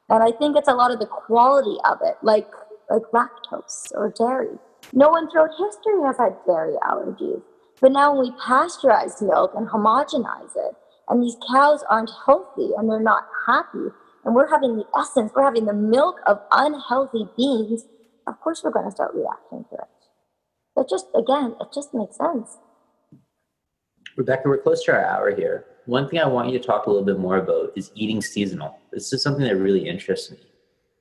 And I think it's a lot of the quality of it, like like lactose or dairy. No one throughout history has had dairy allergies. But now when we pasteurize milk and homogenize it, and these cows aren't healthy and they're not happy, and we're having the essence, we're having the milk of unhealthy beings, of course we're going to start reacting to it. It just, again, it just makes sense. Rebecca, we're close to our hour here. One thing I want you to talk a little bit more about is eating seasonal. This is something that really interests me.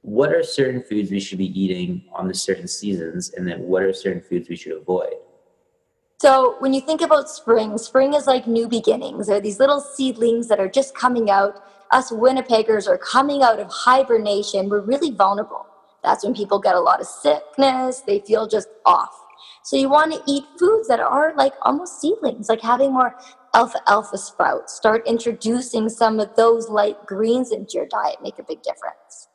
What are certain foods we should be eating on the certain seasons, and then what are certain foods we should avoid? So, when you think about spring, spring is like new beginnings. There are these little seedlings that are just coming out. Us Winnipeggers are coming out of hibernation. We're really vulnerable. That's when people get a lot of sickness, they feel just off. So you want to eat foods that are like almost seedlings, like having more alfalfa sprouts. Start introducing some of those light greens into your diet, make a big difference.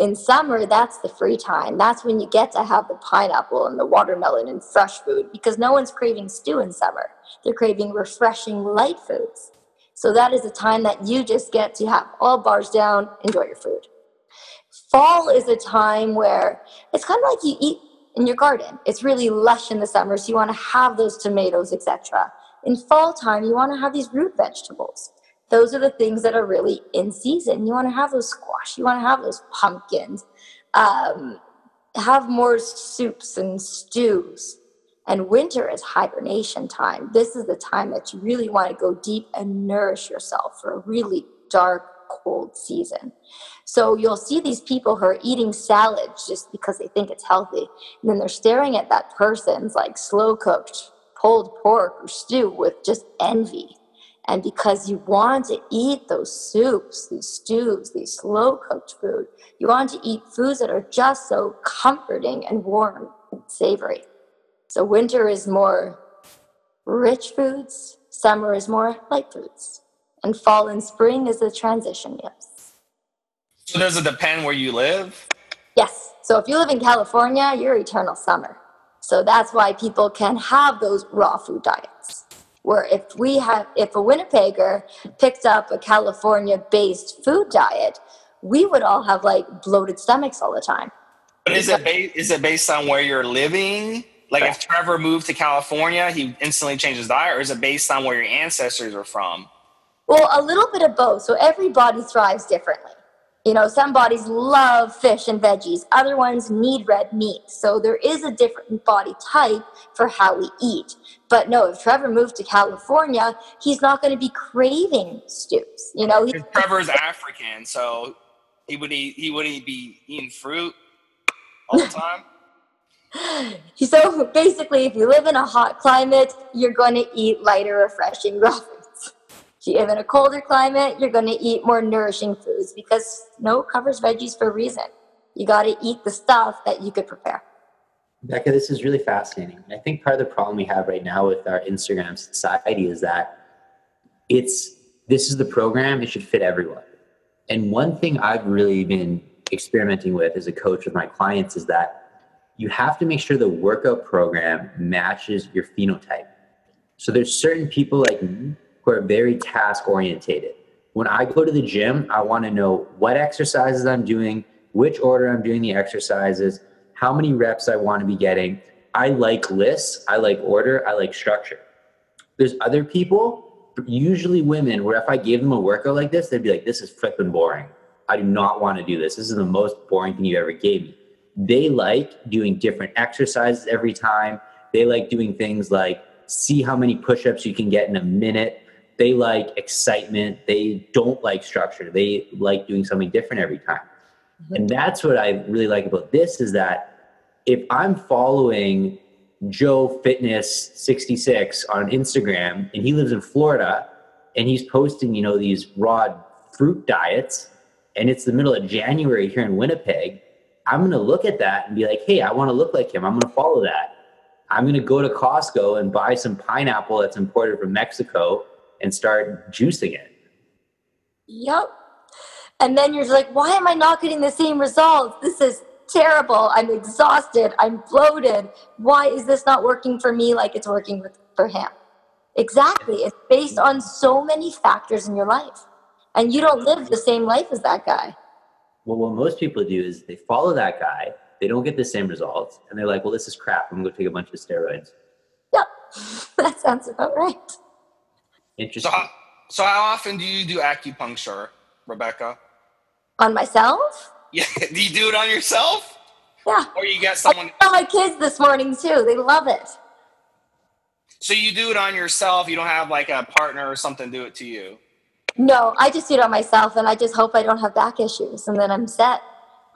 In summer, that's the free time. That's when you get to have the pineapple and the watermelon and fresh food because no one's craving stew in summer. They're craving refreshing light foods. So that is a time that you just get to have all bars down, enjoy your food. Fall is a time where it's kind of like you eat in your garden. It's really lush in the summer, so you want to have those tomatoes, etc. In fall time, you want to have these root vegetables. Those are the things that are really in season. You want to have those squash. You want to have those pumpkins. Um, have more soups and stews. And winter is hibernation time. This is the time that you really want to go deep and nourish yourself for a really dark, cold season. So you'll see these people who are eating salads just because they think it's healthy. And then they're staring at that person's like slow cooked pulled pork or stew with just envy. And because you want to eat those soups, these stews, these slow cooked food, you want to eat foods that are just so comforting and warm and savory. So winter is more rich foods, summer is more light foods, and fall and spring is the transition yes. So does it depend where you live? Yes. So if you live in California, you're eternal summer. So that's why people can have those raw food diets. Where if we have, if a Winnipegger picked up a California based food diet, we would all have like bloated stomachs all the time. But is it, ba- is it based on where you're living? Like if Trevor moved to California, he instantly changed his diet, or is it based on where your ancestors are from? Well, a little bit of both. So every body thrives differently. You know, some bodies love fish and veggies, other ones need red meat. So there is a different body type for how we eat. But no, if Trevor moved to California, he's not going to be craving stews. You know, Trevor's African, so he would eat. He wouldn't be eating fruit all the time. so basically, if you live in a hot climate, you're going to eat lighter, refreshing raw if you live in a colder climate, you're going to eat more nourishing foods because snow covers veggies for a reason. You got to eat the stuff that you could prepare. Becca, this is really fascinating. I think part of the problem we have right now with our Instagram society is that it's this is the program, it should fit everyone. And one thing I've really been experimenting with as a coach with my clients is that you have to make sure the workout program matches your phenotype. So there's certain people like me who are very task orientated. When I go to the gym, I want to know what exercises I'm doing, which order I'm doing the exercises, how many reps I want to be getting. I like lists, I like order, I like structure. There's other people, usually women, where if I gave them a workout like this, they'd be like, this is flipping boring. I do not want to do this. This is the most boring thing you ever gave me. They like doing different exercises every time. They like doing things like see how many push ups you can get in a minute they like excitement they don't like structure they like doing something different every time mm-hmm. and that's what i really like about this is that if i'm following Joe Fitness 66 on Instagram, and he lives in Florida, and he's posting, you know, these raw fruit diets, and it's the middle of January here in Winnipeg. I'm going to look at that and be like, hey, I want to look like him. I'm going to follow that. I'm going to go to Costco and buy some pineapple that's imported from Mexico and start juicing it. Yep. And then you're like, why am I not getting the same results? This is terrible. I'm exhausted. I'm bloated. Why is this not working for me like it's working with, for him? Exactly. It's based on so many factors in your life. And you don't live the same life as that guy. Well, what most people do is they follow that guy, they don't get the same results, and they're like, well, this is crap. I'm going to take a bunch of steroids. Yep. that sounds about right. Interesting. So how, so how often do you do acupuncture, Rebecca? On myself? Yeah, do you do it on yourself? Yeah. Or you get someone? I my kids this morning too. They love it. So you do it on yourself. You don't have like a partner or something do it to you. No, I just do it on myself, and I just hope I don't have back issues, and then I'm set.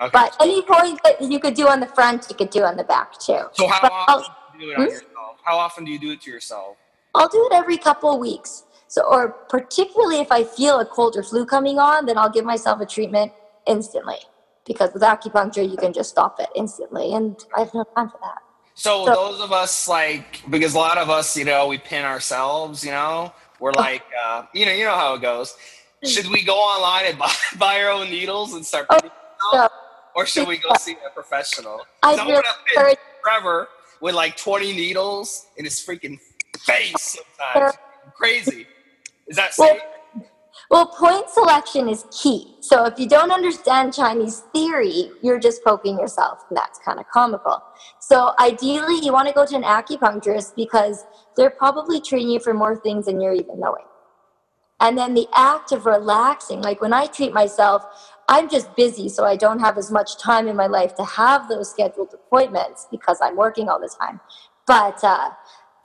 Okay. But any point that you could do on the front, you could do on the back too. so how But often I'll, do you do it on Hmm? yourself? How often do you do it to yourself? I'll do it every couple of weeks. So, or particularly if I feel a cold or flu coming on, then I'll give myself a treatment instantly. Because with acupuncture, you can just stop it instantly, and I have no time for that. So, So- those of us like because a lot of us, you know, we pin ourselves, you know, we're Oh. like, uh, you know, you know how it goes. Should we go online and buy, buy our own needles and start Oh, no. or should we go see a professional? I really want to pin Trevor with like 20 needles in his freaking face sometimes. Crazy. Is that Well. Well, point selection is key. So if you don't understand Chinese theory, you're just poking yourself, and that's kind of comical. So ideally, you want to go to an acupuncturist because they're probably treating you for more things than you're even knowing. And then the act of relaxing, like when I treat myself, I'm just busy, so I don't have as much time in my life to have those scheduled appointments because I'm working all the time. But uh,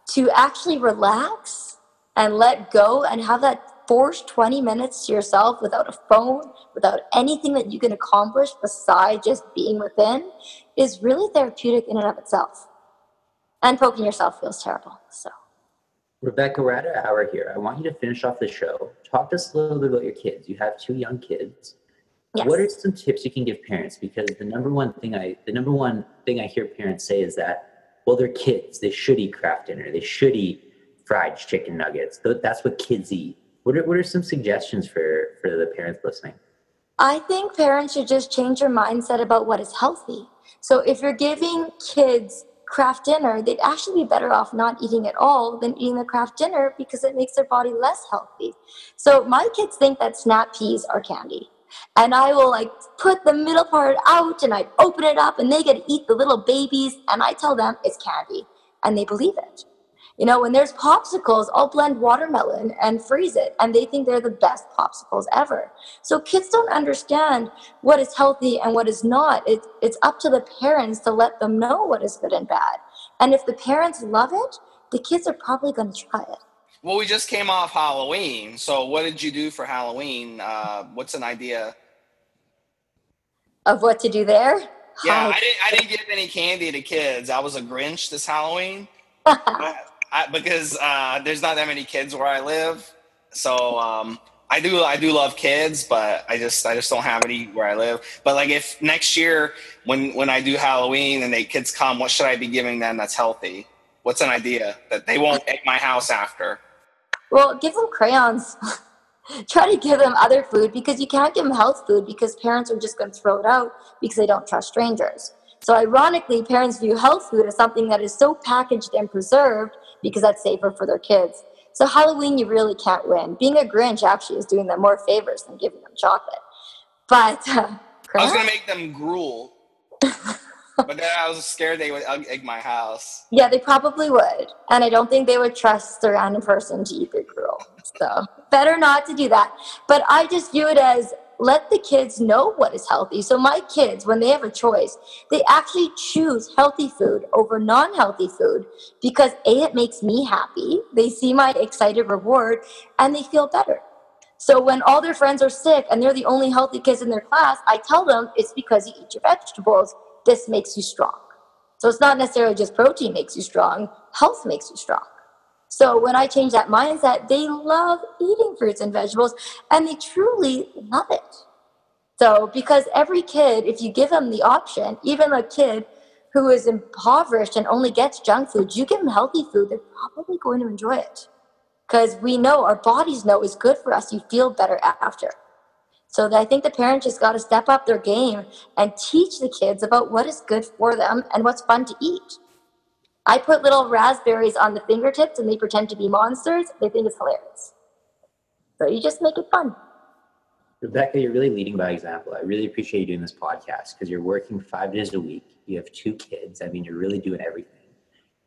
to actually relax and let go and have that forced 20 minutes to yourself without a phone, without anything that you can accomplish besides just being within, is really therapeutic in and of itself. And poking yourself feels terrible. So. Rebecca, we're at an hour here. I want you to finish off the show. Talk to us a little bit about your kids. You have two young kids. Yes. What are some tips you can give parents? Because the number one thing I the number one thing I hear parents say is that, well, they're kids. They should eat Kraft Dinner. They should eat fried chicken nuggets. That's what kids eat. What are what are some suggestions for for the parents listening? I think parents should just change their mindset about what is healthy. So if you're giving kids Kraft Dinner, they'd actually be better off not eating at all than eating the Kraft Dinner because it makes their body less healthy. So my kids think that snap peas are candy. And I will like put the middle part out and I open it up and they get to eat the little babies and I tell them it's candy and they believe it. You know, when there's popsicles, I'll blend watermelon and freeze it, and they think they're the best popsicles ever. So kids don't understand what is healthy and what is not. It, it's up to the parents to let them know what is good and bad. And if the parents love it, the kids are probably going to try it. Well, we just came off Halloween. So, what did you do for Halloween? Uh, what's an idea? Of what to do there? Yeah, I didn't. I didn't give any candy to kids. I was a Grinch this Halloween I, because uh, there's not that many kids where I live. So um, I do. I do love kids, but I just I just don't have any where I live. But like if next year when when I do Halloween and they kids come, what should I be giving them that's healthy? What's an idea that they won't egg my house after? Well, give them crayons. Try to give them other food because you can't give them health food because parents are just going to throw it out because they don't trust strangers. So, ironically, parents view health food as something that is so packaged and preserved because that's safer for their kids. So, Halloween, you really can't win. Being a Grinch actually is doing them more favors than giving them chocolate. But, uh, I was gonna make them gruel, but then I was scared they would egg my house. Yeah, they probably would. And I don't think they would trust a random person to eat their gruel. So better not to do that. But I just view it as let the kids know what is healthy. So my kids, when they have a choice, they actually choose healthy food over non-healthy food because A, it makes me happy. They see my excited reward and they feel better. So when all their friends are sick and they're the only healthy kids in their class, I tell them it's because you eat your vegetables. This makes you strong. So it's not necessarily just protein makes you strong, health makes you strong. So when I change that mindset, they love eating fruits and vegetables and they truly love it. So because every kid, if you give them the option, even a kid who is impoverished and only gets junk food, you give them healthy food, they're probably going to enjoy it. Because we know, our bodies know is good for us. You feel better after. So I think the parents just got to step up their game and teach the kids about what is good for them and what's fun to eat. I put little raspberries on the fingertips and they pretend to be monsters. They think it's hilarious. So you just make it fun. Rebecca, you're really leading by example. I really appreciate you doing this podcast because you're working five days a week. You have two kids. I mean, you're really doing everything.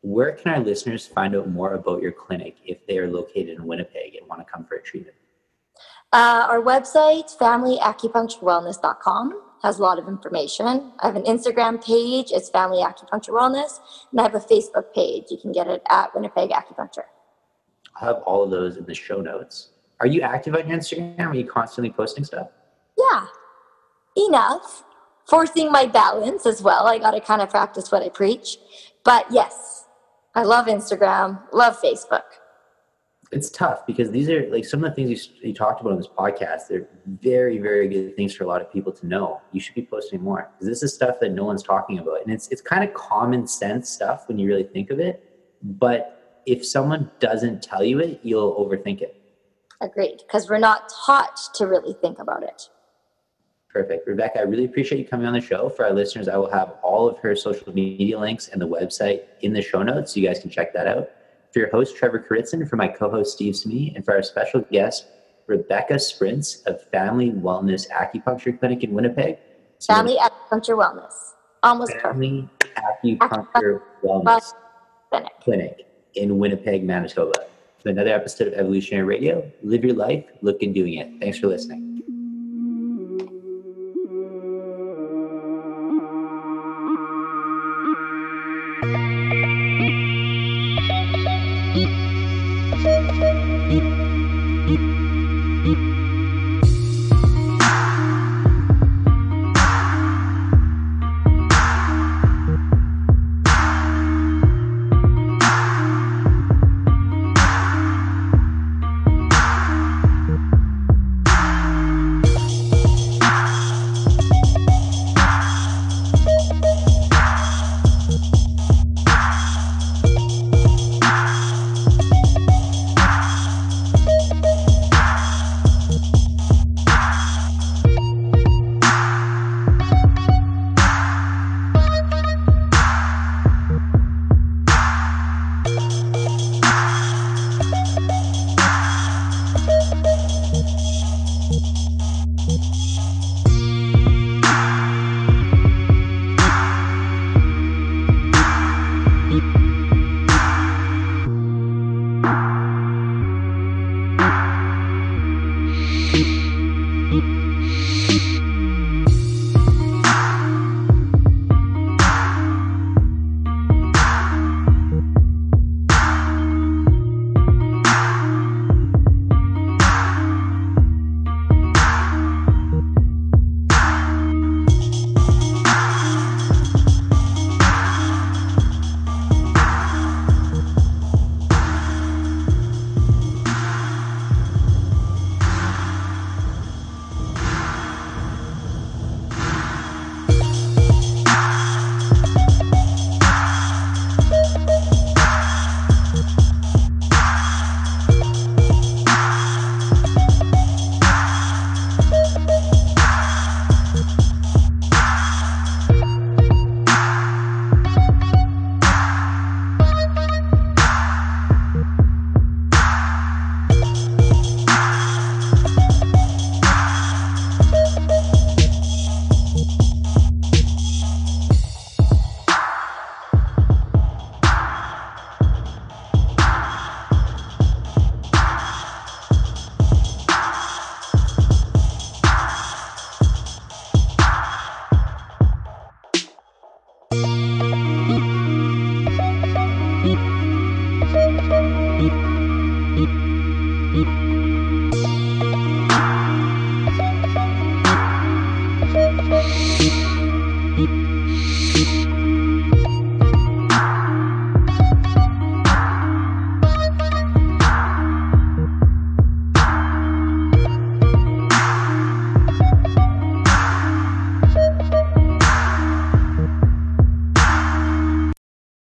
Where can our listeners find out more about your clinic if they are located in Winnipeg and want to come for a treatment? Uh, our website, familyacupuncturewellness.com has a lot of information. I have an Instagram page, it's Family Acupuncture Wellness, and I have a Facebook page. You can get it at Winnipeg Acupuncture. I'll have all of those in the show notes. Are you active on your Instagram? Are you constantly posting stuff? Yeah, enough. Forcing my balance as well. I got to kind of practice what I preach. But yes, I love Instagram, love Facebook it's tough because these are like some of the things you, you talked about on this podcast. They're very, very good things for a lot of people to know. You should be posting more because this is stuff that no one's talking about, and it's it's kind of common sense stuff when you really think of it. But if someone doesn't tell you it, you'll overthink it. Agreed, because we're not taught to really think about it. Perfect. Rebecca, I really appreciate you coming on the show. For our listeners, I will have all of her social media links and the website in the show notes so you guys can check that out for your host, Trevor Kuritzin, for my co host, Steve Smee, and for our special guest, Rebecca Sprints of Family Wellness Acupuncture Clinic in Winnipeg. So Family Acupuncture Wellness. Almost Family perfect. Acupuncture Wellness Clinic. Clinic in Winnipeg, Manitoba. For another episode of Evolutionary Radio, live your life, look and doing it. Thanks for listening.